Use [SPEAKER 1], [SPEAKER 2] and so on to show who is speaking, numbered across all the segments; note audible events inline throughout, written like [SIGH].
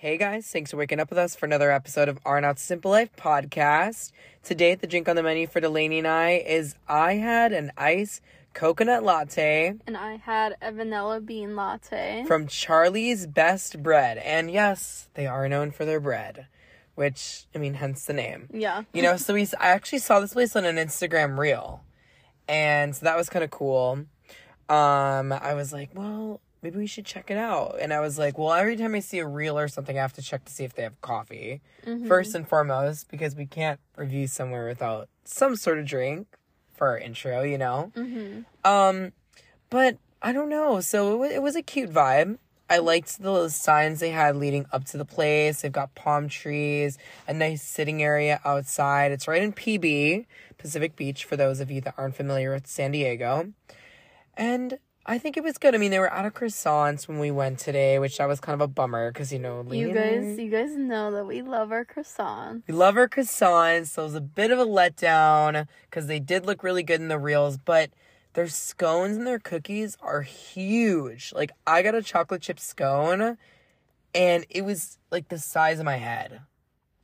[SPEAKER 1] Hey guys, thanks for waking up with us for another episode of Our Not Simple Life podcast. Today, the drink on the menu for Delaney and I is I had an ice coconut latte
[SPEAKER 2] And I had a vanilla bean latte.
[SPEAKER 1] from Charlie's Best Bread. And yes, they are known for their bread, which, I mean, hence the name.
[SPEAKER 2] yeah.
[SPEAKER 1] You know, so we, I actually saw this place on an Instagram reel. And so that was kind of cool. Um, I was like, well, maybe we should check it out. And I was like, well, every time I see a reel or something, I have to check to see if they have coffee. First and foremost, because we can't review somewhere without some sort of drink for our intro, you know? Um, but I don't know. So it was, it was a cute vibe. I liked the signs they had leading up to the place. They've got palm trees, a nice sitting area outside. It's right in PB, Pacific Beach, for those of you that aren't familiar with San Diego. And I think it was good. I mean, they were out of croissants when we went today, which that was kind of a bummer because, you know,
[SPEAKER 2] You guys, you guys know that we love our croissants.
[SPEAKER 1] we love our croissants, so it was a bit of a letdown because they did look really good in the reels, but their scones and their cookies are huge. Like I got a chocolate chip scone and it was like the size of my head.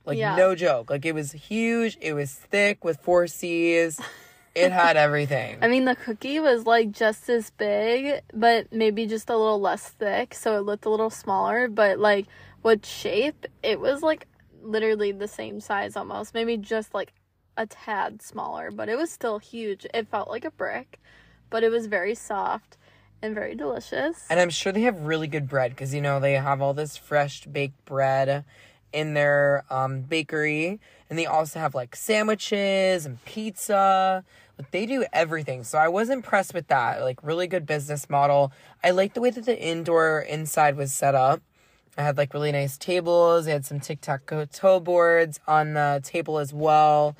[SPEAKER 1] Like
[SPEAKER 2] Yeah.
[SPEAKER 1] no joke. Like it was huge, it was thick with four C's. [LAUGHS] It had everything.
[SPEAKER 2] I mean, the cookie was like just as big, but maybe just a little less thick, so it looked a little smaller. But like with shape, it was like literally the same size almost, maybe just like a tad smaller, but it was still huge. It felt like a brick, but it was very soft and very delicious.
[SPEAKER 1] And I'm sure they have really good bread because you know they have all this fresh baked bread in their um, bakery, and they also have like sandwiches and pizza. They do everything. So I was impressed with that. Like really good business model. I like the way that the indoor inside was set up. I had like really nice tables. They had some tic tac toe boards on the table as well.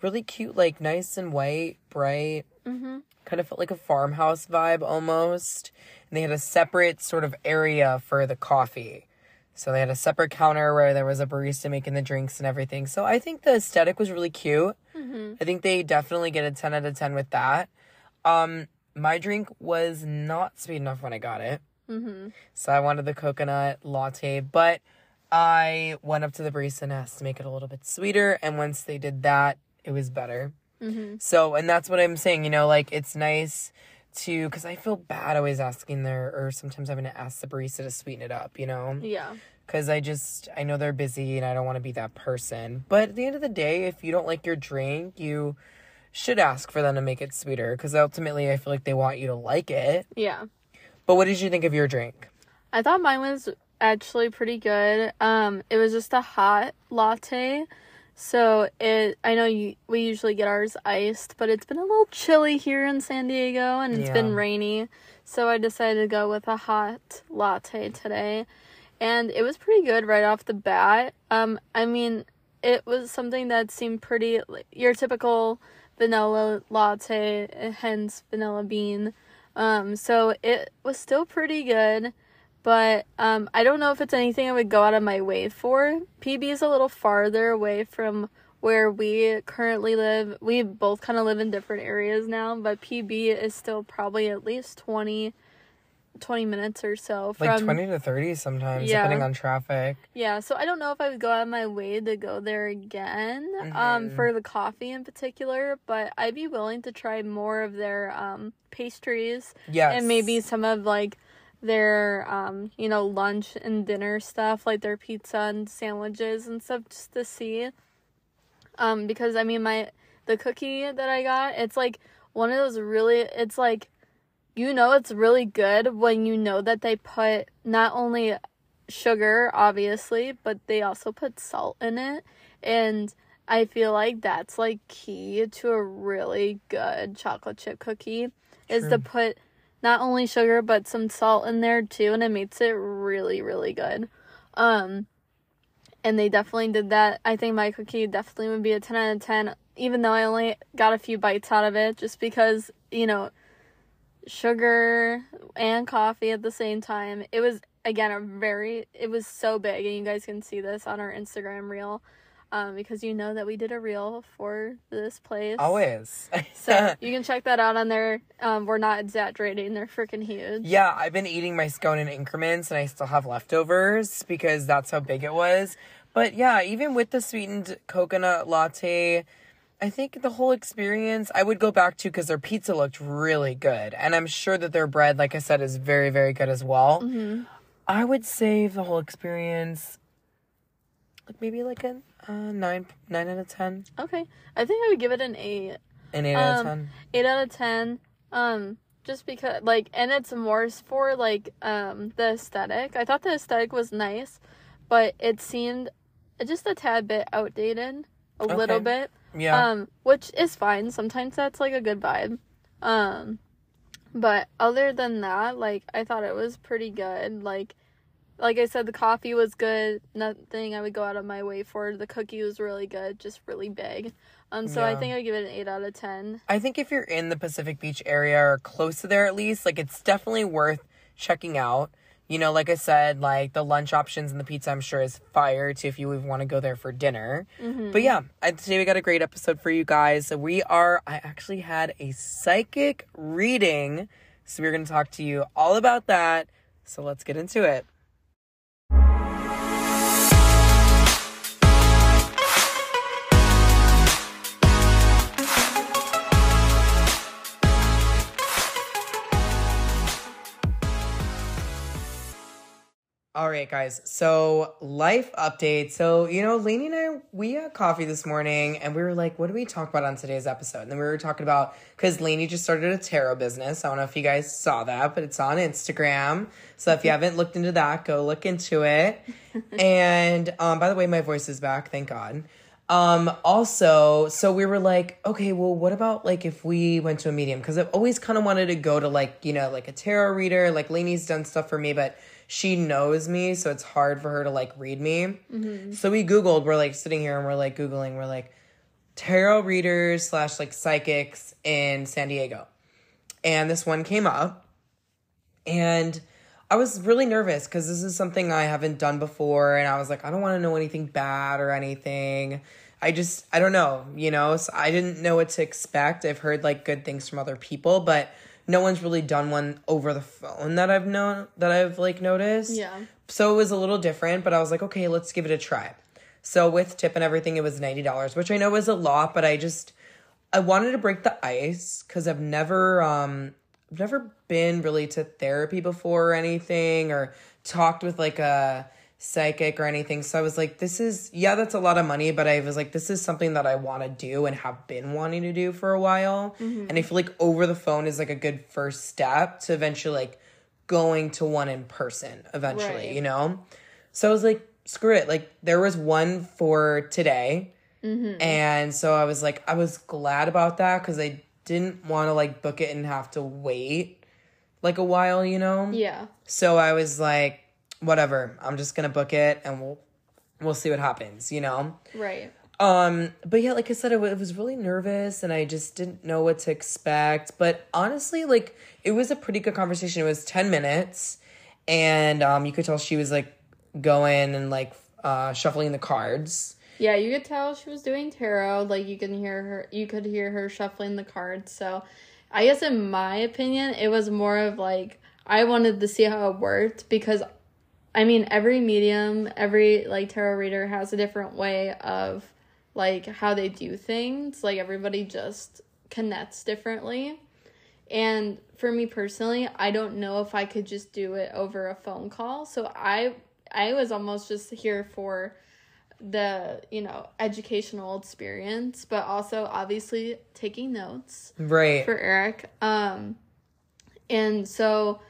[SPEAKER 1] Really cute, like nice and white, bright
[SPEAKER 2] Mm-hmm.
[SPEAKER 1] kind of felt like a farmhouse vibe almost. And they had a separate sort of area for the coffee. So they had a separate counter where there was a barista making the drinks and everything. So I think the aesthetic was really cute.
[SPEAKER 2] Mm-hmm.
[SPEAKER 1] I think they definitely get a 10 out of 10 with that. Um my drink was not sweet enough when I got it.
[SPEAKER 2] Mm-hmm.
[SPEAKER 1] So I wanted the coconut latte, but I went up to the barista and asked to make it a little bit sweeter. And once they did that, it was better.
[SPEAKER 2] Mm-hmm.
[SPEAKER 1] So, and that's what I'm saying, you know, like it's nice to, because I feel bad always asking their, or sometimes having to ask the barista to sweeten it up, you know?
[SPEAKER 2] Yeah.
[SPEAKER 1] Because I just, I know they're busy and I don't want to be that person. But at the end of the day, if you don't like your drink, you should ask for them to make it sweeter because ultimately I feel like they want you to like it.
[SPEAKER 2] Yeah.
[SPEAKER 1] But what did you think of your drink?
[SPEAKER 2] I thought mine was actually pretty good. Um, it was just a hot latte. So it I know you we usually get ours iced, but it's been a little chilly here in San Diego and it's been rainy. So I decided to go with a hot latte today. And it was pretty good right off the bat. Um I mean, it was something that seemed pretty your typical vanilla latte, hence vanilla bean. Um so it was still pretty good but um, I don't know if it's anything I would go out of my way for. PB is a little farther away from where we currently live. We both kind of live in different areas now, but PB is still probably at least 20, 20 minutes or so from.
[SPEAKER 1] Like 20 to 30 sometimes,
[SPEAKER 2] Yeah.
[SPEAKER 1] depending on traffic.
[SPEAKER 2] Yeah, so I don't know if I would go out of my way to go there again um,
[SPEAKER 1] Mhm.
[SPEAKER 2] for the coffee in particular, but I'd be willing to try more of their um, pastries
[SPEAKER 1] Yes.
[SPEAKER 2] and maybe some of like their um you know lunch and dinner stuff like their pizza and sandwiches and stuff just to see um because i mean my the cookie that i got it's like one of those really it's like you know it's really good when you know that they put not only sugar obviously but they also put salt in it. And i feel like that's like key to a really good chocolate chip cookie is to put not only sugar but some salt in there too and it makes it really really good. Um and they definitely did that. I think my cookie definitely would be a 10 out of 10 even though i only got a few bites out of it just because you know sugar and coffee at the same time it was again a very it was so big and you guys can see this on our instagram reel um, because you know that we did a reel for this place.
[SPEAKER 1] Always.
[SPEAKER 2] So [LAUGHS] you can check that out on there. Um, we're not exaggerating; they're freaking huge.
[SPEAKER 1] yeah, I've been eating my scone in increments and I still have leftovers because that's how big it was. But yeah, even with the sweetened coconut latte, I think the whole experience I would go back to because their pizza looked really good. And I'm sure that their bread, like I said, is very, very good as well. I would say the whole experience, like maybe like a uh, nine, nine out of ten,
[SPEAKER 2] Okay, I think I would give it an eight.
[SPEAKER 1] an eight out of
[SPEAKER 2] Um,
[SPEAKER 1] ten.
[SPEAKER 2] eight out of ten um just because like and it's more for like um the aesthetic i thought the aesthetic was nice but it seemed just a tad bit outdated a little bit
[SPEAKER 1] Yeah,
[SPEAKER 2] um which is fine. Sometimes that's like a good vibe. Um but other than that like i thought it was pretty good. Like like i said the coffee was good. Nothing i would go out of my way for. The cookie was really good just really big. Um so i think i give it an 8 out of 10
[SPEAKER 1] I think if you're in the Pacific Beach area or close to there at least, like it's definitely worth checking out. You know, like I said, like the lunch options and the pizza, I'm sure is fire too if you would want to go there for dinner. Mm-hmm. But yeah, I, today we got a great episode for you guys. So we are, I actually had a psychic reading. So we're going to talk to you all about that. So let's get into it. Right, guys. So, life update. So, you know, Lainey and I, we had coffee this morning and we were like, what do we talk about on today's episode? And then we were talking about, because Lainey just started a tarot business. I don't know if you guys saw that, but it's on Instagram. So, if you haven't looked into that, go look into it. [LAUGHS] and um, by the way, my voice is back. Thank God. Um, also, so we were like, okay, well, what about like if we went to a medium? Because I've always kind of wanted to go to like, you know, like a tarot reader. Like Lainey's done stuff for me, but she knows me, so it's hard for her to like read me. Mm-hmm. So we Googled, we're like sitting here and we're like Googling, we're like tarot readers slash like psychics in San Diego. And this one came up. And I was really nervous because this is something I haven't done before. And I was like, I don't want to know anything bad or anything. I just, I don't know, you know? So I didn't know what to expect. I've heard like good things from other people, but no one's really done one over the phone that I've known, that I've like noticed.
[SPEAKER 2] Yeah.
[SPEAKER 1] So it was a little different, but I was like, okay, let's give it a try. So with tip and everything, it was $90, which I know is a lot, but I just, I wanted to break the ice because I've never um I've never been really to therapy before or anything or talked with like a psychic or anything. So I was like, this is yeah, that's a lot of money, but I was like, this is something that I want to do and have been wanting to do for a while. Mm-hmm. And I feel like over the phone is like a good first step to eventually like going to one in person eventually,
[SPEAKER 2] Right.
[SPEAKER 1] you know? So I was like, screw it. Like there was one for today. Mm-hmm. And so I was like, I was glad about that because I didn't want to like book it and have to wait like a while, you know?
[SPEAKER 2] Yeah.
[SPEAKER 1] So I was like, whatever, I'm just gonna book it and we'll we'll see what happens, you know?
[SPEAKER 2] Right.
[SPEAKER 1] Um, but yeah, like I said, I wa- was really nervous and I just didn't know what to expect. But honestly, like it was a pretty good conversation. It was 10 minutes and um you could tell she was like going and like uh shuffling the cards.
[SPEAKER 2] Yeah, you could tell she was doing tarot. Like you can hear her you could hear her shuffling the cards. So I guess in my opinion, it was more of like I wanted to see how it worked because I mean every medium, every like tarot reader has a different way of like how they do things. Like everybody just connects differently. And for me personally, I don't know if I could just do it over a phone call. So I I was almost just here for the, you know, educational experience, but also obviously taking notes
[SPEAKER 1] Right.
[SPEAKER 2] for Eric. Um and so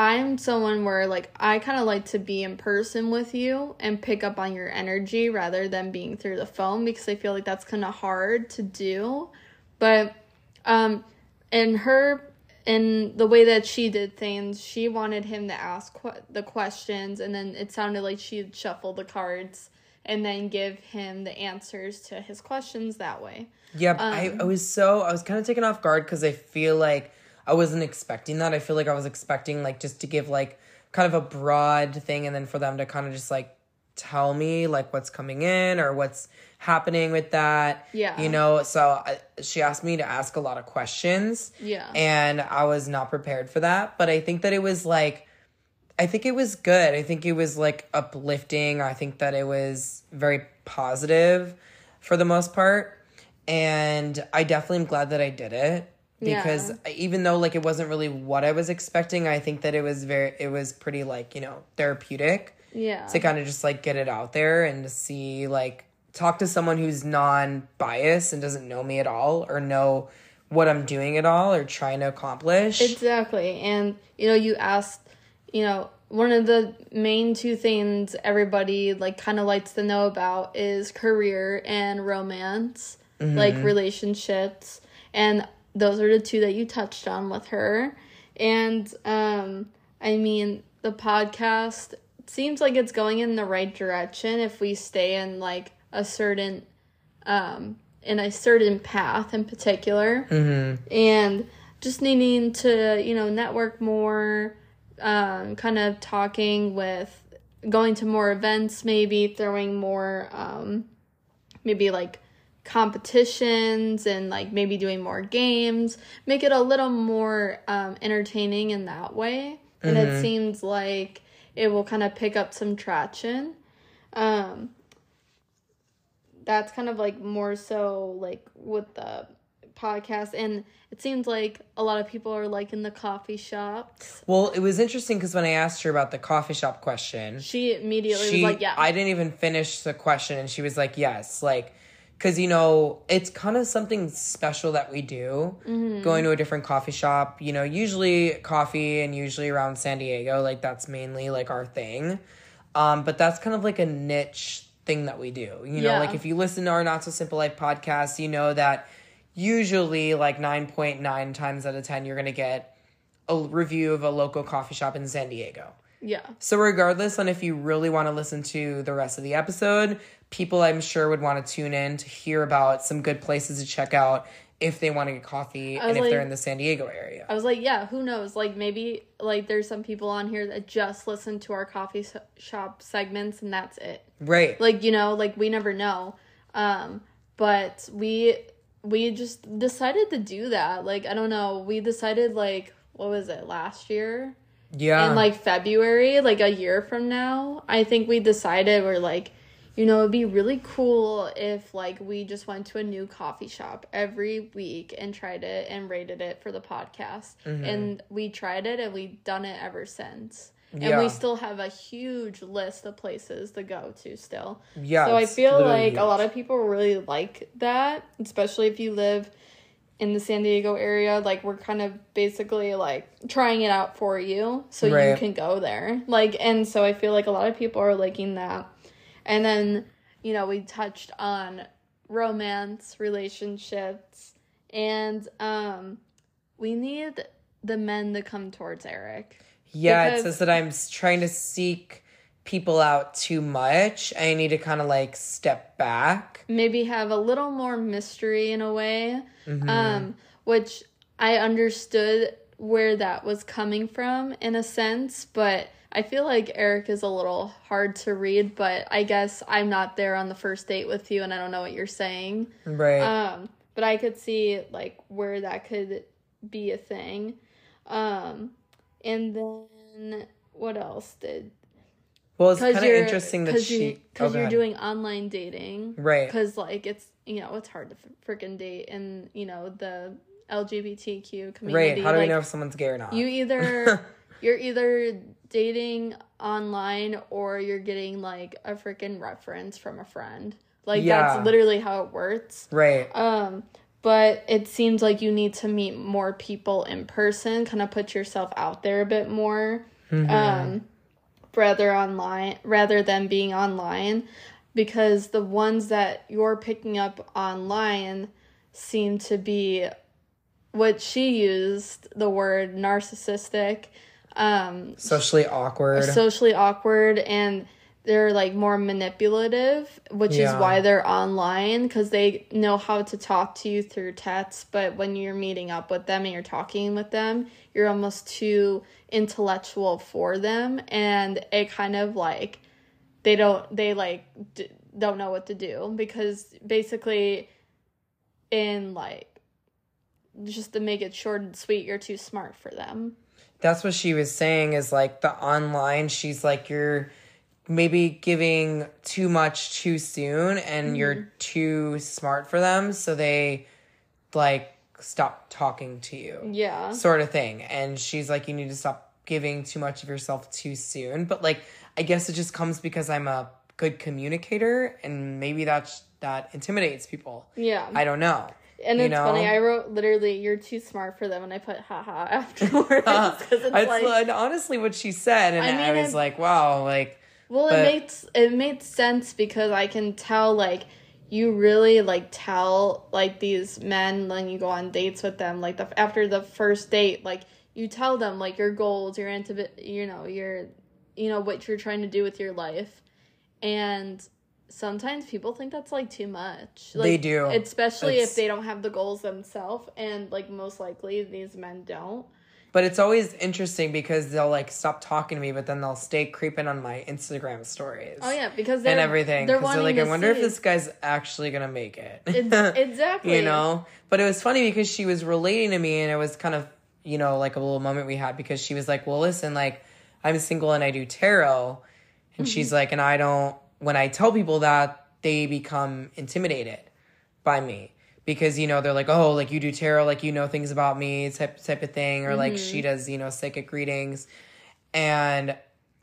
[SPEAKER 2] I'm someone where like I kind of like to be in person with you and pick up on your energy rather than being through the phone because I feel like that's kind of hard to do. But um in her in the way that she did things, she wanted him to ask que- the questions and then it sounded like she'd shuffle the cards and then give him the answers to his questions that way.
[SPEAKER 1] Yeah, I, I was so I was kind of taken off guard because I feel like I wasn't expecting that. I feel like I was expecting like just to give like kind of a broad thing and then for them to kind of just like tell me like what's coming in or what's happening with that.
[SPEAKER 2] Yeah.
[SPEAKER 1] You know, so I, she asked me to ask a lot of questions.
[SPEAKER 2] Yeah.
[SPEAKER 1] And I was not prepared for that, but I think that it was like I think it was good. I think it was like uplifting. I think that it was very positive for the most part. And I definitely am glad that I did it because
[SPEAKER 2] Yeah.
[SPEAKER 1] even though like it wasn't really what I was expecting, I think that it was very it was pretty like, you know, therapeutic
[SPEAKER 2] yeah.
[SPEAKER 1] to kind of just like get it out there and to see like talk to someone who's non-biased and doesn't know me at all or know what I'm doing at all or trying to accomplish.
[SPEAKER 2] Exactly. And, you know, you asked, you know, one of the main two things everybody like kind of likes to know about is career and romance, like mm-hmm. relationships. And those are the two that you touched on with her. And um I mean, the podcast seems like it's going in the right direction if we stay in like a certain um in a certain path in particular and just needing to you know network more um, kind of talking with going to more events maybe throwing more um, maybe like competitions and like maybe doing more games make it a little more um, entertaining in that way. And it seems like it will kind of pick up some traction. Um, that's kind of like more so like with the podcast. And it seems like a lot of people are like in the coffee shops.
[SPEAKER 1] Well, it was interesting because when I asked her about the coffee shop question,
[SPEAKER 2] she immediately
[SPEAKER 1] she
[SPEAKER 2] was like yeah.
[SPEAKER 1] I didn't even finish the question, and she was like, "Yes," like because you know it's kind of something special that we do
[SPEAKER 2] Mm-hmm.
[SPEAKER 1] going to a different coffee shop. You know, usually coffee, and usually around San Diego, like that's mainly like our thing. Um, but that's kind of like a niche thing that we do. You know,
[SPEAKER 2] Yeah.
[SPEAKER 1] like if you listen to our Not So Simple Life podcast, you know that usually like 9.9 times out of 10 you're going to get a review of a local coffee shop in San Diego.
[SPEAKER 2] Yeah
[SPEAKER 1] So regardless on if you really want to listen to the rest of the episode, people I'm sure would want to tune in to hear about some good places to check out if they want to get coffee and if they're in the San Diego area.
[SPEAKER 2] I was like, yeah, who knows? Like maybe like there's some people on here that just listen to our coffee shop segments and that's it.
[SPEAKER 1] Right.
[SPEAKER 2] Like, you know, like we never know. Um but we we just decided to do that. Like, I don't know. We decided like what was it? Last year?
[SPEAKER 1] Yeah.
[SPEAKER 2] in like February, like a year from now, I think we decided we're like, you know, it'd be really cool if like we just went to a new coffee shop every week and tried it and rated it for the podcast.
[SPEAKER 1] Mm-hmm.
[SPEAKER 2] And we tried it and we've done it ever since. And
[SPEAKER 1] Yeah.
[SPEAKER 2] we still have a huge list of places to go to still.
[SPEAKER 1] yeah.
[SPEAKER 2] so I feel like a lot of people really like that, especially if you live in the San Diego area. Like we're kind of basically like trying it out for you so you can go there. Like and so I feel like a lot of people are liking that. And then, you know, we touched on romance, relationships, and um we need the men to come towards Eric.
[SPEAKER 1] Yeah, it says that I'm trying to seek people out too much. I need to kind of like step back.
[SPEAKER 2] maybe have a little more mystery in a way
[SPEAKER 1] Mm-hmm.
[SPEAKER 2] um which i understood where that was coming from in a sense but i feel like eric is a little hard to read but i guess i'm not there on the first date with you and i don't know what you're saying
[SPEAKER 1] Right.
[SPEAKER 2] um but i could see like where that could be a thing um and then what else did
[SPEAKER 1] well, it's kind of interesting that she.
[SPEAKER 2] you, cause
[SPEAKER 1] oh, ahead.
[SPEAKER 2] doing online dating
[SPEAKER 1] Right.
[SPEAKER 2] because like it's you know it's hard to freaking date in you know the lgbtq community
[SPEAKER 1] Right. How do
[SPEAKER 2] like,
[SPEAKER 1] we know if someone's gay or not?
[SPEAKER 2] you either [LAUGHS] you're either dating online or you're getting like a freaking reference from a friend like
[SPEAKER 1] Yeah.
[SPEAKER 2] that's literally how it works
[SPEAKER 1] right.
[SPEAKER 2] um but it seems like you need to meet more people in person kind of put yourself out there a bit more um rather online rather than being online because the ones that you're picking up online seem to be what she used the word narcissistic um
[SPEAKER 1] Socially awkward.
[SPEAKER 2] socially awkward and they're like more manipulative, which
[SPEAKER 1] Yeah.
[SPEAKER 2] is why they're online because they know how to talk to you through text. But when you're meeting up with them and you're talking with them, you're almost too intellectual for them, and it kind of like they don't they like d- don't know what to do because basically in like just to make it short and sweet you're too smart for them
[SPEAKER 1] That's what she was saying is like the online, she's like, you're maybe giving too much too soon and mm-hmm. you're too smart for them. So they like stop talking to you.
[SPEAKER 2] yeah
[SPEAKER 1] sort of thing. And she's like, you need to stop giving too much of yourself too soon. But like, I guess it just comes because I'm a good communicator, and maybe that's that intimidates people.
[SPEAKER 2] yeah
[SPEAKER 1] I don't know.
[SPEAKER 2] and
[SPEAKER 1] you
[SPEAKER 2] it's funny i wrote literally you're too smart for them and i put haha [LAUGHS] afterwards because it's [LAUGHS]
[SPEAKER 1] That's
[SPEAKER 2] like
[SPEAKER 1] honestly what she said, and
[SPEAKER 2] I
[SPEAKER 1] I,
[SPEAKER 2] mean,
[SPEAKER 1] was
[SPEAKER 2] it-
[SPEAKER 1] like, wow, like
[SPEAKER 2] Well,
[SPEAKER 1] But-
[SPEAKER 2] it makes it made sense because I can tell like you really like tell like these men when you go on dates with them like the after the first date like you tell them like your goals your anti you know your you know what you're trying to do with your life. And sometimes people think that's like too much. Like,
[SPEAKER 1] They do.
[SPEAKER 2] especially
[SPEAKER 1] It's-
[SPEAKER 2] if they don't have the goals themselves and like most likely these men don't
[SPEAKER 1] But it's always interesting because they'll like stop talking to me, but then they'll stay creeping on my Instagram stories.
[SPEAKER 2] oh yeah because they're
[SPEAKER 1] And everything.
[SPEAKER 2] they're
[SPEAKER 1] Because they're,
[SPEAKER 2] wanting
[SPEAKER 1] like, I wonder
[SPEAKER 2] see-
[SPEAKER 1] if this guy's actually gonna make it.
[SPEAKER 2] Ex- [LAUGHS] exactly
[SPEAKER 1] you know? But it was funny because she was relating to me and it was kind of, you know, like a little moment we had because she was like, Well, listen, like, I'm single and I do tarot. And
[SPEAKER 2] Mm-hmm.
[SPEAKER 1] she's like, and I don't when I tell people that, they become intimidated by me. Because, you know, they're like, oh, like you do tarot, like you know things about me, type type of thing, or like
[SPEAKER 2] Mm-hmm.
[SPEAKER 1] she does, you know, psychic readings. And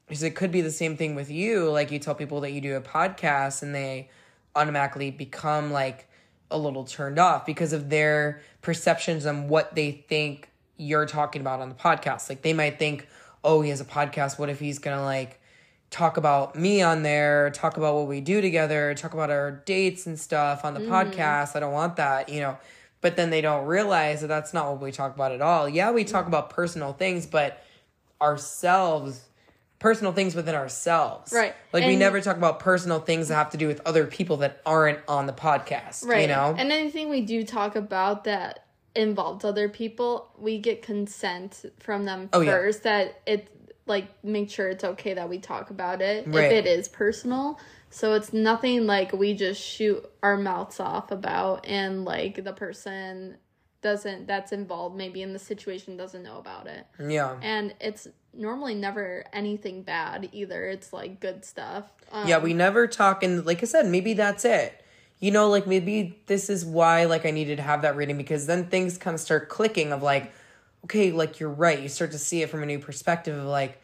[SPEAKER 1] because it could be the same thing with you. Like you tell people that you do a podcast and they automatically become like a little turned off because of their perceptions on what they think you're talking about on the podcast. Like they might think, oh, he has a podcast. What if he's gonna like talk about me on there, talk about what we do together, talk about our dates and stuff on the mm-hmm. podcast? I don't want that, you know. But then they don't realize that that's not what we talk about at all. Yeah, we talk about personal things, but ourselves personal things within ourselves.
[SPEAKER 2] Right.
[SPEAKER 1] Like we never talk about personal things that have to do with other people that aren't on the podcast.
[SPEAKER 2] right
[SPEAKER 1] You know?
[SPEAKER 2] and anything we do talk about that involves other people we get consent from them
[SPEAKER 1] Oh, yeah.
[SPEAKER 2] first that it like make sure it's okay that we talk about it
[SPEAKER 1] Right.
[SPEAKER 2] if it is personal so it's nothing like we just shoot our mouths off about and like the person doesn't that's involved maybe in the situation doesn't know about it
[SPEAKER 1] yeah.
[SPEAKER 2] and it's normally never anything bad either it's like good stuff um,
[SPEAKER 1] Yeah, we never talk and like I said, maybe that's it. You know, like maybe this is why like I needed to have that reading because then things kind of start clicking of like, okay, like you're right. You start to see it from a new perspective of like,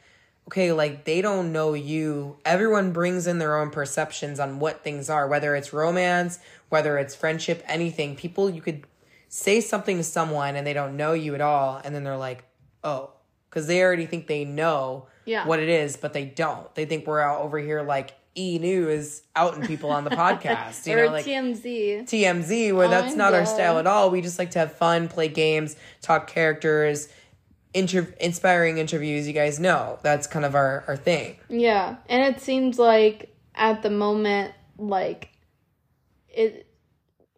[SPEAKER 1] okay, like they don't know you. Everyone brings in their own perceptions on what things are, whether it's romance, whether it's friendship, anything. People you could say something to someone and they don't know you at all and then they're like, "Oh, cuz they already think they know
[SPEAKER 2] Yeah.
[SPEAKER 1] what it is, but they don't. They think we're out over here like E News outing people on the [LAUGHS] podcast, you
[SPEAKER 2] or
[SPEAKER 1] know, like
[SPEAKER 2] tmz
[SPEAKER 1] TMZ, where that's
[SPEAKER 2] Oh,
[SPEAKER 1] not our style at all. We just like to have fun, play games, talk characters, inter- inspiring interviews. You guys know that's kind of our, our thing.
[SPEAKER 2] Yeah, and it seems like at the moment, like it,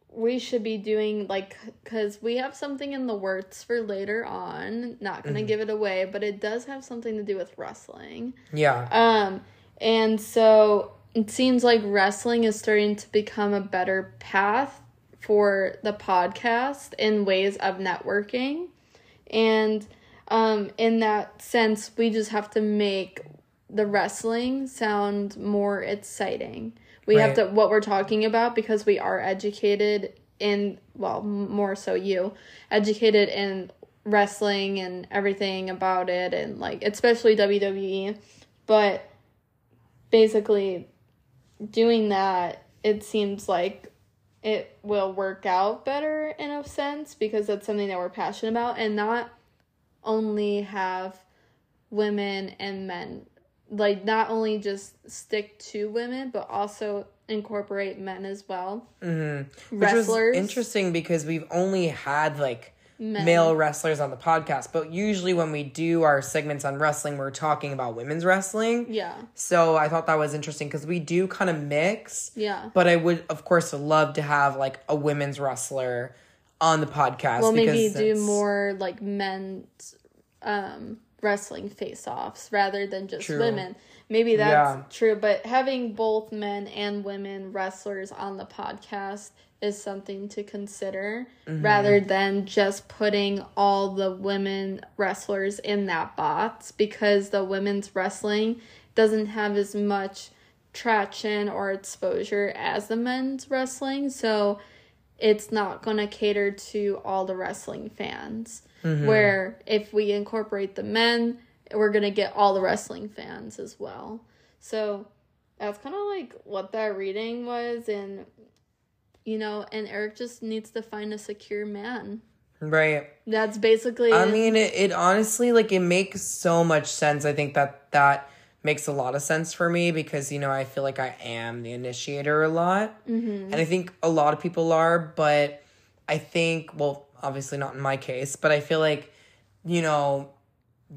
[SPEAKER 2] we should be doing like because we have something in the works for later on. Not gonna
[SPEAKER 1] Mm-hmm.
[SPEAKER 2] give it away, but it does have something to do with wrestling.
[SPEAKER 1] Yeah.
[SPEAKER 2] Um, and so it seems like wrestling is starting to become a better path for the podcast in ways of networking. And um, in that sense, we just have to make the wrestling sound more exciting. We have to, what we're talking about, because we are educated in, well, more so you, educated in wrestling and everything about it, and like, especially WWE. But basically, doing that, it seems like it will work out better in a sense because that's something that we're passionate about and not only have women and men like not only just stick to women but also incorporate men as well. Mm-hmm.
[SPEAKER 1] Which
[SPEAKER 2] wrestlers.
[SPEAKER 1] was interesting because we've only had like
[SPEAKER 2] Men.
[SPEAKER 1] male wrestlers on the podcast, but usually when we do our segments on wrestling, we're talking about women's wrestling.
[SPEAKER 2] yeah
[SPEAKER 1] So I thought that was interesting because we do kind of mix.
[SPEAKER 2] yeah
[SPEAKER 1] But I would, of course, love to have like a women's wrestler on the podcast.
[SPEAKER 2] well maybe do more like men's um wrestling face offs rather than just
[SPEAKER 1] True.
[SPEAKER 2] women maybe that's
[SPEAKER 1] Yeah.
[SPEAKER 2] true, but having both men and women wrestlers on the podcast is something to consider
[SPEAKER 1] Mm-hmm.
[SPEAKER 2] rather than just putting all the women wrestlers in that box because the women's wrestling doesn't have as much traction or exposure as the men's wrestling. So it's not going to cater to all the wrestling fans. Where if we incorporate the men, we're going to get all the wrestling fans as well. So that's kind of like what that reading was. And, you know, and Eric just needs to find a secure man.
[SPEAKER 1] Right.
[SPEAKER 2] That's basically.
[SPEAKER 1] I mean, it, it honestly, like, it makes so much sense. I think that that makes a lot of sense for me because, you know, I feel like I am the initiator a lot. Mm-hmm. And I think a lot of people are, but I think, well, obviously not in my case, but I feel like, you know,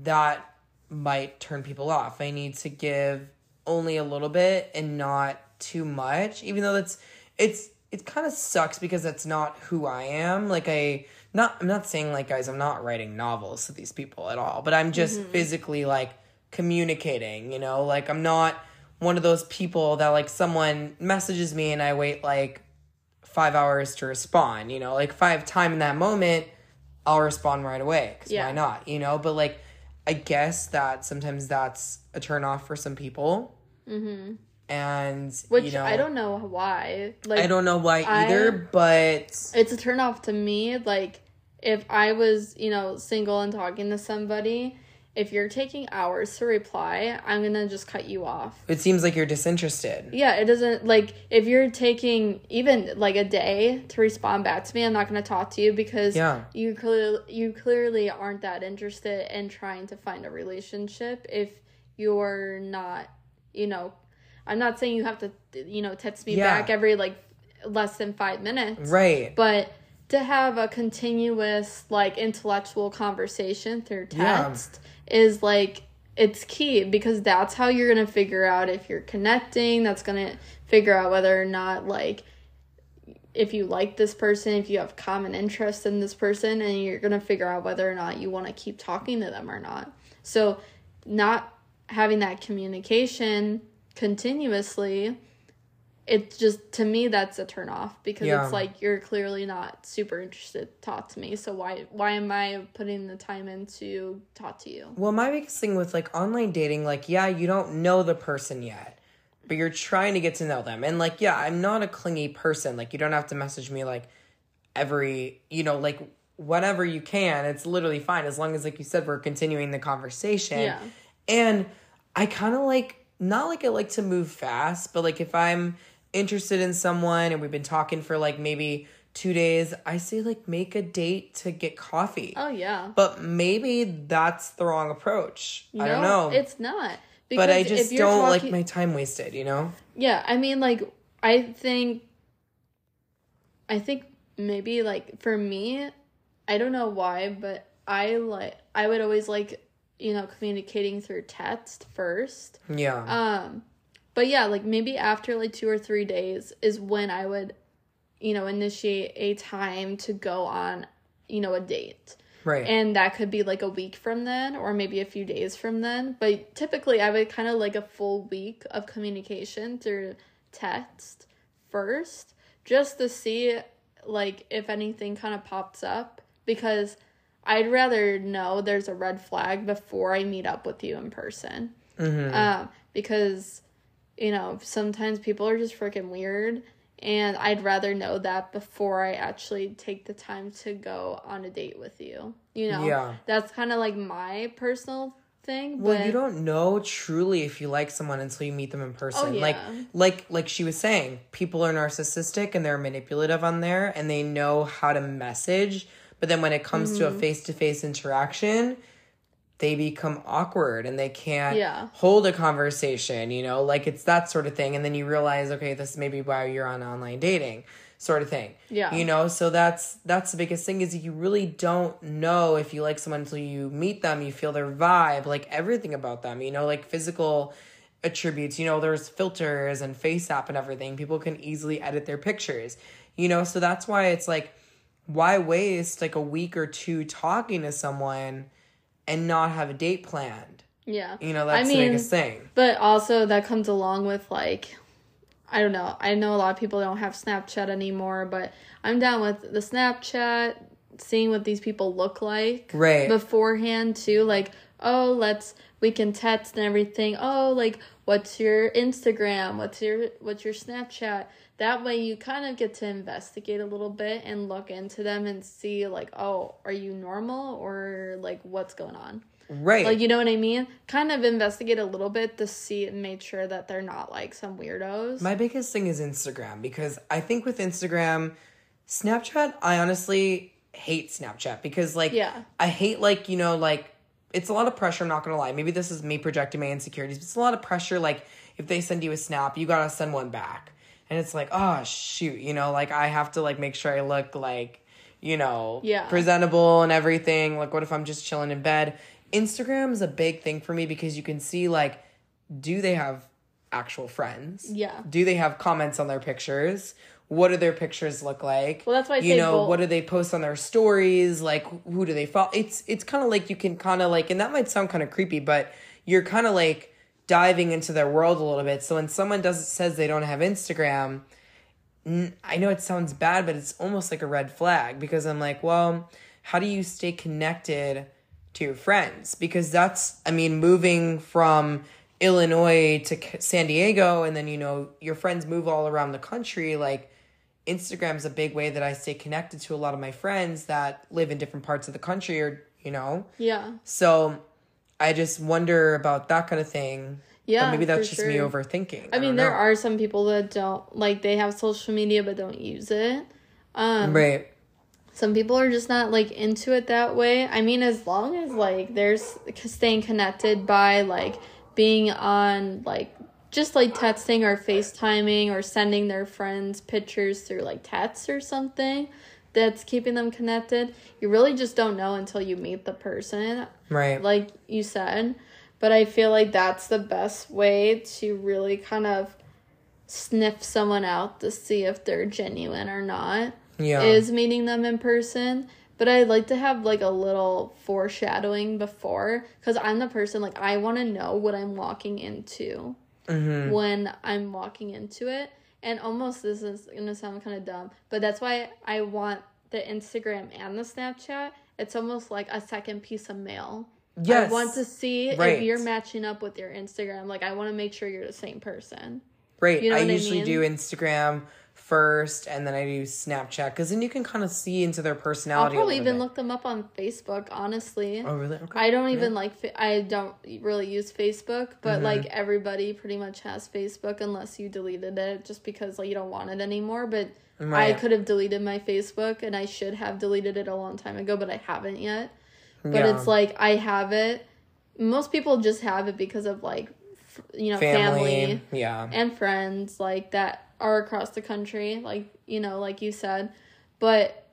[SPEAKER 1] that might turn people off. I need to give only a little bit and not too much, even though that's it's it kind of sucks because that's not who I am. Like I not I'm not saying like guys, I'm not writing novels to these people at all, but I'm just physically like communicating, you know? Like I'm not one of those people that like someone messages me and I wait like 5 hours to respond, you know? Like if I have time in that moment, I'll respond right away cuz
[SPEAKER 2] Yeah.
[SPEAKER 1] why not, you know? But like I guess that sometimes that's a turn off for some people. Mm-hmm. And
[SPEAKER 2] which
[SPEAKER 1] you know,
[SPEAKER 2] I don't know why. Like,
[SPEAKER 1] I don't know why
[SPEAKER 2] I-
[SPEAKER 1] either, but
[SPEAKER 2] it's a turn off to me. Like, if I was, you know, single and talking to somebody, if you're taking hours to reply, I'm gonna just cut you off.
[SPEAKER 1] it seems like you're disinterested.
[SPEAKER 2] Yeah, it doesn't like if you're taking even like a day to respond back to me, I'm not gonna talk to you because
[SPEAKER 1] Yeah.
[SPEAKER 2] you clearly you clearly aren't that interested in trying to find a relationship if you're not, you know, I'm not saying you have to, you know, text me
[SPEAKER 1] Yeah.
[SPEAKER 2] back every like less than five minutes,
[SPEAKER 1] Right.
[SPEAKER 2] but to have a continuous like intellectual conversation through
[SPEAKER 1] Yeah.
[SPEAKER 2] text is like it's key because that's how you're gonna figure out if you're connecting that's gonna figure out whether or not like if you like this person if you have common interest in this person and you're gonna figure out whether or not you want to keep talking to them or not so not having that communication continuously it's just to me that's a turn off because
[SPEAKER 1] Yeah.
[SPEAKER 2] it's like you're clearly not super interested to talk to me so why why am i putting the time in to talk to you
[SPEAKER 1] Well, my biggest thing with like online dating, like, yeah, you don't know the person yet, but you're trying to get to know them. And like, yeah, I'm not a clingy person. Like, you don't have to message me like every, you know, like whatever you can. It's literally fine as long as, like you said, we're continuing the conversation.
[SPEAKER 2] Yeah.
[SPEAKER 1] And I kind of like, not like I like to move fast, but like if I'm interested in someone and we've been talking for like maybe two days, I say like make a date to get coffee.
[SPEAKER 2] oh yeah
[SPEAKER 1] But maybe that's the wrong approach. I don't know.
[SPEAKER 2] it's not
[SPEAKER 1] but I just don't
[SPEAKER 2] talking-
[SPEAKER 1] like my time wasted, you know?
[SPEAKER 2] Yeah, I mean like I think I think maybe like for me, I don't know why, but I like I would always like, you know, communicating through text first.
[SPEAKER 1] Yeah.
[SPEAKER 2] Um but yeah, like maybe after like 2 or 3 days is when I would you know, initiate a time to go on, you know, a date.
[SPEAKER 1] right.
[SPEAKER 2] And that could be like a week from then or maybe a few days from then. But typically, I would kind of like a full week of communication through text first just to see like if anything kind of pops up because I'd rather know there's a red flag before I meet up with you in person.
[SPEAKER 1] Mm-hmm.
[SPEAKER 2] Um, because, you know, sometimes people are just freaking weird. And I'd rather know that before I actually take the time to go on a date with you. You know?
[SPEAKER 1] Yeah.
[SPEAKER 2] That's kind of like my personal thing.
[SPEAKER 1] well, you don't know truly if you like someone until you meet them in person.
[SPEAKER 2] Oh,
[SPEAKER 1] Like like like she was saying, people are narcissistic and they're manipulative on there and they know how to message, but then when it comes to a
[SPEAKER 2] Mm-hmm.
[SPEAKER 1] face-to-face interaction, they become awkward and they can't
[SPEAKER 2] Yeah.
[SPEAKER 1] hold a conversation, you know, like it's that sort of thing. And then you realize, okay, this may be why you're on online dating, sort of thing.
[SPEAKER 2] Yeah.
[SPEAKER 1] You know, so that's that's the biggest thing is you really don't know if you like someone until you meet them, you feel their vibe, like everything about them, you know, like physical attributes, you know, there's filters and FaceApp and everything. People can easily edit their pictures. You know, so that's why it's like why waste like a week or two talking to someone and not have a date planned?
[SPEAKER 2] Yeah.
[SPEAKER 1] You know, that's
[SPEAKER 2] I
[SPEAKER 1] the
[SPEAKER 2] mean,
[SPEAKER 1] biggest thing.
[SPEAKER 2] But also that comes along with like I don't know. I know a lot of people don't have Snapchat anymore, but I'm down with the Snapchat, seeing what these people look like
[SPEAKER 1] Right.
[SPEAKER 2] beforehand too. Like, oh, let's we can text and everything. Oh, like what's your Instagram? What's your what's your Snapchat? That way you kind of get to investigate a little bit and look into them and see like, oh, are you normal or like what's going on?
[SPEAKER 1] right.
[SPEAKER 2] Like, you know what I mean? Kind of investigate a little bit to see and make sure that they're not like some weirdos.
[SPEAKER 1] My biggest thing is Instagram because I think with Instagram, Snapchat, I honestly hate Snapchat because like
[SPEAKER 2] Yeah.
[SPEAKER 1] I hate like, you know, like it's a lot of pressure, I'm not gonna lie. Maybe this is me projecting my insecurities, but it's a lot of pressure like if they send you a snap, you gotta send one back. And it's like, oh shoot, you know, like I have to like make sure I look like, you know,
[SPEAKER 2] Yeah.
[SPEAKER 1] presentable and everything. Like what if I'm just chilling in bed? Instagram is a big thing for me because you can see like do they have actual friends?
[SPEAKER 2] Yeah.
[SPEAKER 1] Do they have comments on their pictures? What do their pictures look like?
[SPEAKER 2] Well, that's why I
[SPEAKER 1] you know
[SPEAKER 2] both.
[SPEAKER 1] what do they post on their stories? Like who do they follow? It's it's kind of like you can kind of like, and that might sound kind of creepy, but you're kind of like diving into their world a little bit. So when someone does says they don't have Instagram, n- I know it sounds bad, but it's almost like a red flag because I'm like, well, how do you stay connected to your friends? Because that's, I mean, moving from Illinois to San Diego, and then, you know, your friends move all around the country. Like, Instagram's a big way that I stay connected to a lot of my friends that live in different parts of the country or, you know.
[SPEAKER 2] Yeah.
[SPEAKER 1] So I just wonder about that kind of thing.
[SPEAKER 2] Yeah,
[SPEAKER 1] But maybe that's just me overthinking.
[SPEAKER 2] I mean, there
[SPEAKER 1] know.
[SPEAKER 2] are some people that don't like they have social media but don't use it. Um
[SPEAKER 1] Right.
[SPEAKER 2] some people are just not like into it that way. I mean, as long as like there's staying connected by like being on like just like texting or FaceTiming or sending their friends pictures through like texts or something that's keeping them connected. You really just don't know until you meet the person,
[SPEAKER 1] Right.
[SPEAKER 2] like you said. But I feel like that's the best way to really kind of sniff someone out to see if they're genuine or not
[SPEAKER 1] yeah.
[SPEAKER 2] is meeting them in person. But I'd like to have like a little foreshadowing before because I'm the person like I want to know what I'm walking into
[SPEAKER 1] Mm-hmm.
[SPEAKER 2] when I'm walking into it. And almost this is gonna sound kind of dumb, but that's why I want the Instagram and the Snapchat. It's almost like a second piece of mail.
[SPEAKER 1] yes.
[SPEAKER 2] I want to see
[SPEAKER 1] Right.
[SPEAKER 2] if you're matching up with your Instagram. Like I want to make sure you're the same person.
[SPEAKER 1] Right.
[SPEAKER 2] You know
[SPEAKER 1] I
[SPEAKER 2] what I
[SPEAKER 1] usually
[SPEAKER 2] mean?
[SPEAKER 1] do Instagram first and then I do Snapchat because then you can kind of see into their personality. I'll
[SPEAKER 2] probably even
[SPEAKER 1] bit.
[SPEAKER 2] look them up on Facebook, honestly.
[SPEAKER 1] Oh, really? Okay.
[SPEAKER 2] I don't even like. Fa- I don't really use Facebook, but
[SPEAKER 1] Mm-hmm.
[SPEAKER 2] like everybody pretty much has Facebook unless you deleted it just because like you don't want it anymore. But I could have deleted my Facebook and I should have deleted it a long time ago, but I haven't yet. But
[SPEAKER 1] Yeah.
[SPEAKER 2] it's like I have it. Most people just have it because of like, f- you know,
[SPEAKER 1] family.
[SPEAKER 2] family
[SPEAKER 1] Yeah.
[SPEAKER 2] and friends like that are across the country like you know like you said but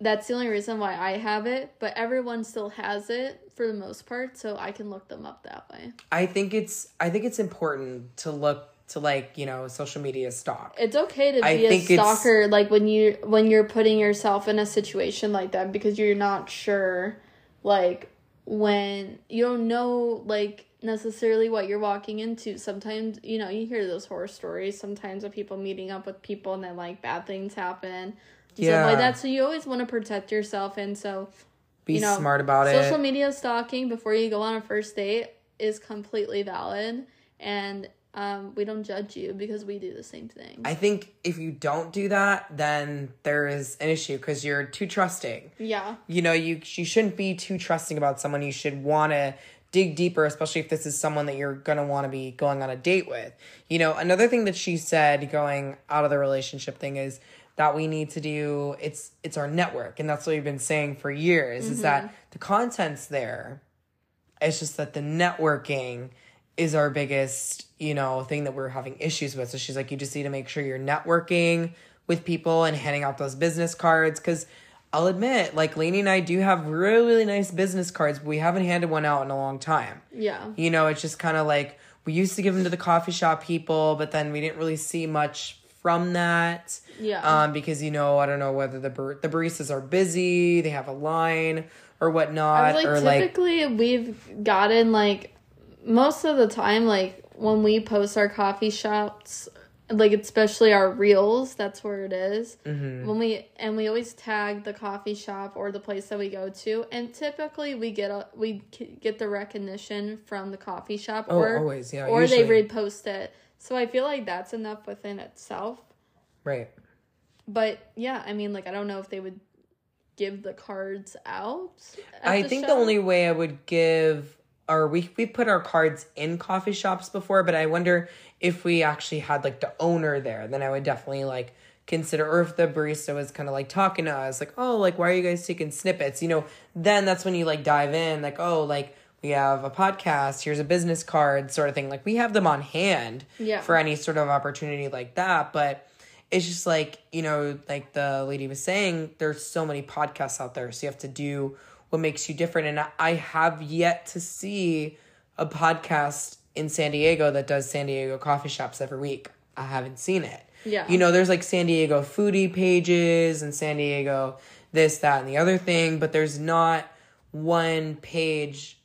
[SPEAKER 2] that's the only reason why i have it but everyone still has it for the most part so i can look them up that way
[SPEAKER 1] I think it's I think it's important to look to like you know social media stalk.
[SPEAKER 2] it's okay to be a
[SPEAKER 1] think
[SPEAKER 2] stalker like when you when you're putting yourself in a situation like that because you're not sure like when you don't know like necessarily what you're walking into. Sometimes you know you hear those horror stories sometimes of people meeting up with people and then like bad things happen.
[SPEAKER 1] Yeah.
[SPEAKER 2] like that so you always want to protect yourself. And so
[SPEAKER 1] Be
[SPEAKER 2] you know,
[SPEAKER 1] smart about
[SPEAKER 2] social
[SPEAKER 1] it.
[SPEAKER 2] Social media stalking before you go on a first date is completely valid. And um, we don't judge you because we do the same thing.
[SPEAKER 1] I think if you don't do that, then there is an issue because you're too trusting.
[SPEAKER 2] yeah.
[SPEAKER 1] You know you you shouldn't be too trusting about someone. You should want to dig deeper especially if this is someone that you're going to want to be going on a date with you know another thing that she said going out of the relationship thing is that we need to do it's it's our network and that's what we've been saying for years is that mm-hmm. the content's there it's just that the networking is our biggest, you know, thing that we're having issues with. So she's like, you just need to make sure you're networking with people and handing out those business cards. Cause I'll admit, like Lainey and I do have really, really nice business cards, but we haven't handed one out in a long time.
[SPEAKER 2] yeah
[SPEAKER 1] You know, it's just kind of like we used to give them to the coffee shop people, but then we didn't really see much from that.
[SPEAKER 2] Yeah.
[SPEAKER 1] Um, because you know, I don't know whether the bar- the baristas are busy, they have a line or whatnot,
[SPEAKER 2] I was
[SPEAKER 1] or
[SPEAKER 2] like
[SPEAKER 1] like
[SPEAKER 2] typically we've gotten like most of the time, like when we post our coffee shops, like especially our reels, that's where it is.
[SPEAKER 1] Mm-hmm.
[SPEAKER 2] When we and we always tag the coffee shop or the place that we go to, and typically we get a we get the recognition from the coffee shop
[SPEAKER 1] Oh,
[SPEAKER 2] or
[SPEAKER 1] always, yeah.
[SPEAKER 2] or
[SPEAKER 1] usually.
[SPEAKER 2] they repost it. So I feel like that's enough within itself.
[SPEAKER 1] Right.
[SPEAKER 2] But yeah, I mean, like I don't know if they would give the cards out.
[SPEAKER 1] I
[SPEAKER 2] the
[SPEAKER 1] think the only way I would give or we we put our cards in coffee shops before, but I wonder if we actually had like the owner there, then I would definitely like consider or if the barista was kind of like talking to us like, "Oh, like why are you guys taking snippets?" You know, then that's when you like dive in like, "Oh, like we have a podcast, here's a business card sort of thing." Like we have them on hand
[SPEAKER 2] Yeah.
[SPEAKER 1] for any sort of opportunity like that, but it's just like you know like the lady was saying there's so many podcasts out there so you have to do what makes you different and I- i have yet to see a podcast in san diego that does san diego coffee shops every week i haven't seen it
[SPEAKER 2] Yeah.
[SPEAKER 1] you know there's like san diego foodie pages and san diego this that and the other thing but there's not one page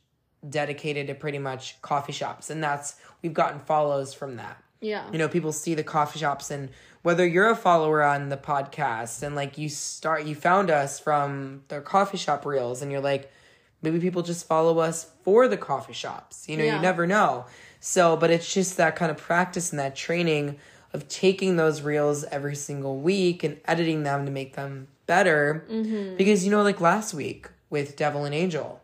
[SPEAKER 1] dedicated to pretty much coffee shops and that's we've gotten follows from that
[SPEAKER 2] yeah.
[SPEAKER 1] you know people see the coffee shops and whether you're a follower on the podcast and like you start you found us from the coffee shop reels and you're like maybe people just follow us for the coffee shops you know
[SPEAKER 2] Yeah.
[SPEAKER 1] you never know so but it's just that kind of practice and that training of taking those reels every single week and editing them to make them better mm-hmm. because you know like last week with devil and angel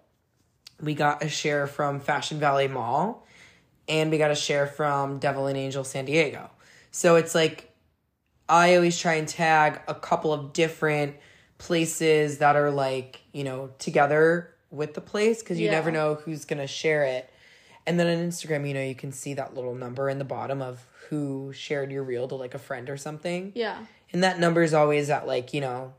[SPEAKER 1] we got a share from fashion valley mall and we got a share from Devil and Angel San Diego. So it's like I always try and tag a couple of different places that are like, you know, together with the place because you
[SPEAKER 2] Yeah.
[SPEAKER 1] never know who's going to share it. And then on Instagram, you know, you can see that little number in the bottom of who shared your reel to like a friend or something.
[SPEAKER 2] Yeah.
[SPEAKER 1] And that number is always at like, you know,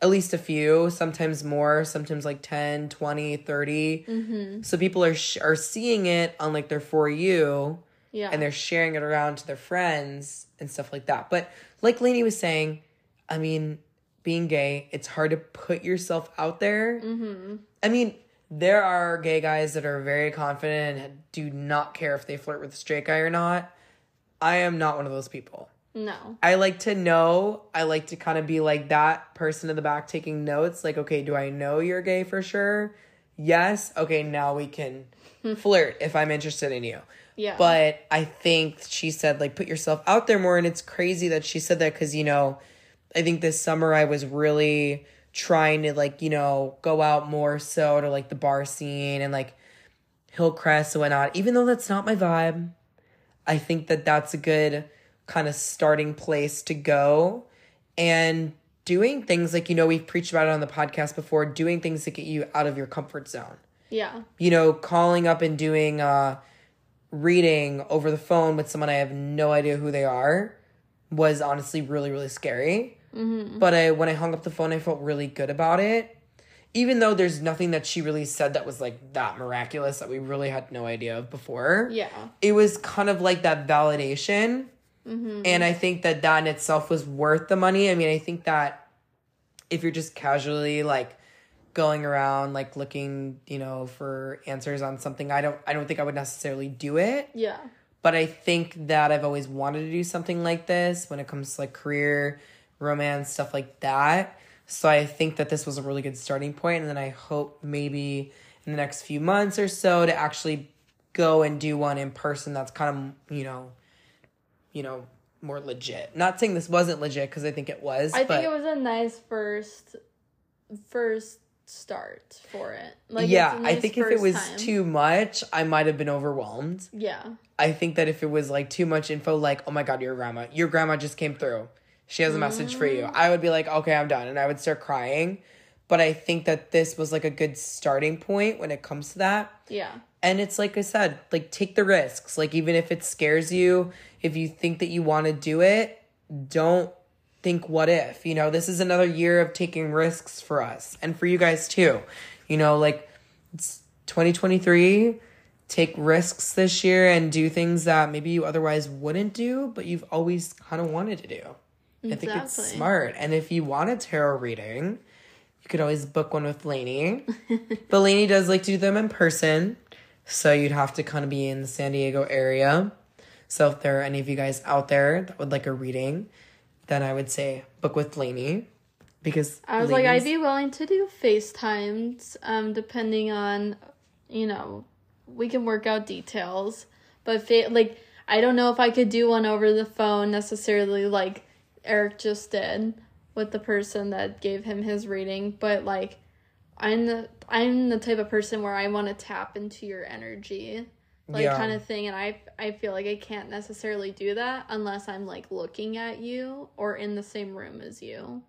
[SPEAKER 1] at least a few, sometimes more, sometimes like 10, 20, 30. So people are sh- are seeing it on like their for you
[SPEAKER 2] Yeah.
[SPEAKER 1] and they're sharing it around to their friends and stuff like that. But like Lainey was saying, I mean, being gay, it's hard to put yourself out there. Mm-hmm. I mean, there are gay guys that are very confident and do not care if they flirt with a straight guy or not. I am not one of those people.
[SPEAKER 2] no.
[SPEAKER 1] I like to know. I like to kind of be like that person in the back taking notes. Like, okay, do I know you're gay for sure? Yes. Okay, now we can hmm. flirt if I'm interested in you.
[SPEAKER 2] Yeah.
[SPEAKER 1] But I think she said, like, put yourself out there more. And it's crazy that she said that because, you know, I think this summer I was really trying to, like, you know, go out more so to, like, the bar scene and, like, Hillcrest and whatnot. Even though that's not my vibe, I think that that's a good kind of starting place to go. And doing things like, you know, we've preached about it on the podcast before, doing things that get you out of your comfort zone
[SPEAKER 2] yeah.
[SPEAKER 1] you know, calling up and doing uh reading over the phone with someone I have no idea who they are was honestly really really scary. Mm-hmm. But I when I hung up the phone, I felt really good about it. Even though there's nothing that she really said that was like that miraculous that we really had no idea of before.
[SPEAKER 2] Yeah.
[SPEAKER 1] It was kind of like that validation. And I think that that in itself was worth the money. I mean, I think that if you're just casually like going around like looking, you know, for answers on something, I don't I don't think I would necessarily do it.
[SPEAKER 2] Yeah.
[SPEAKER 1] But I think that I've always wanted to do something like this when it comes to like career, romance, stuff like that. So I think that this was a really good starting point and then I hope maybe in the next few months or so to actually go and do one in person that's kind of, you know, you know, more legit. Not saying this wasn't legit because I think it was,
[SPEAKER 2] I think it was a nice first first start for it. Like
[SPEAKER 1] yeah,
[SPEAKER 2] a
[SPEAKER 1] I
[SPEAKER 2] nice
[SPEAKER 1] think if it was
[SPEAKER 2] time.
[SPEAKER 1] too much, I might have been overwhelmed.
[SPEAKER 2] Yeah.
[SPEAKER 1] I think that if it was like too much info, like, oh my God, your grandma, your grandma just came through. She has a message for you. Mm. I would be like, okay, I'm done. And I would start crying. But I think that this was like a good starting point when it comes to that.
[SPEAKER 2] Yeah.
[SPEAKER 1] And it's like I said, like take the risks. Like even if it scares you, if you think that you want to do it, don't think what if. You know, this is another year of taking risks for us and for you guys too. You know, like it's 2023, take risks this year and do things that maybe you otherwise wouldn't do, but you've always kind of wanted to do. I think it's smart. And if you want a tarot reading, you could always book one with Lainey. [LAUGHS] but Lainey does like to do them in person. So you'd have to kind of be in the San Diego area. So if there are any of you guys out there that would like a reading, then I would say book with Lainey because
[SPEAKER 2] I was like, I'd be willing to do FaceTimes, um, depending on, you know, we can work out details. But fa- like, I don't know if I could do one over the phone necessarily, like Eric just did with the person that gave him his reading. But like, I'm the I'm the type of person where I want to tap into your energy, like
[SPEAKER 1] Yeah.
[SPEAKER 2] kind of thing, and I I feel like I can't necessarily do that unless I'm like looking at you or in the same room as you.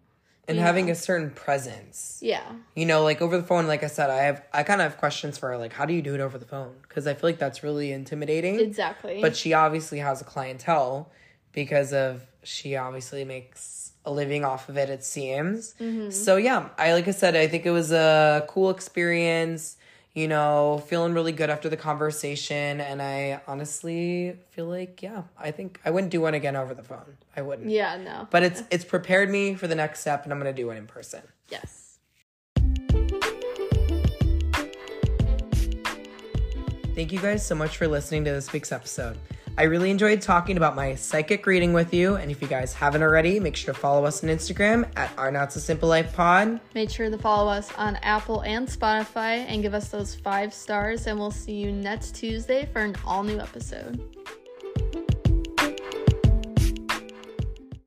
[SPEAKER 1] and
[SPEAKER 2] you
[SPEAKER 1] having
[SPEAKER 2] know.
[SPEAKER 1] a certain presence.
[SPEAKER 2] Yeah.
[SPEAKER 1] You know, like over the phone, like I said, I have I kind of have questions for her, like how do you do it over the phone? Because I feel like that's really intimidating.
[SPEAKER 2] Exactly.
[SPEAKER 1] but she obviously has a clientele because of she obviously makes a living off of it it seems mm-hmm. so yeah i like i said i think it was a cool experience you know feeling really good after the conversation and i honestly feel like yeah i think i wouldn't do one again over the phone i wouldn't
[SPEAKER 2] yeah, no.
[SPEAKER 1] but it's it's prepared me for the next step and i'm gonna do it in person
[SPEAKER 2] yes.
[SPEAKER 1] Thank you guys so much for listening to this week's episode. I really enjoyed talking about my psychic reading with you, and if you guys haven't already, make sure to follow us on Instagram at Our Not So Simple Life Pod.
[SPEAKER 2] Make sure to follow us on Apple and Spotify and give us those five stars, and we'll see you next Tuesday for an all new episode.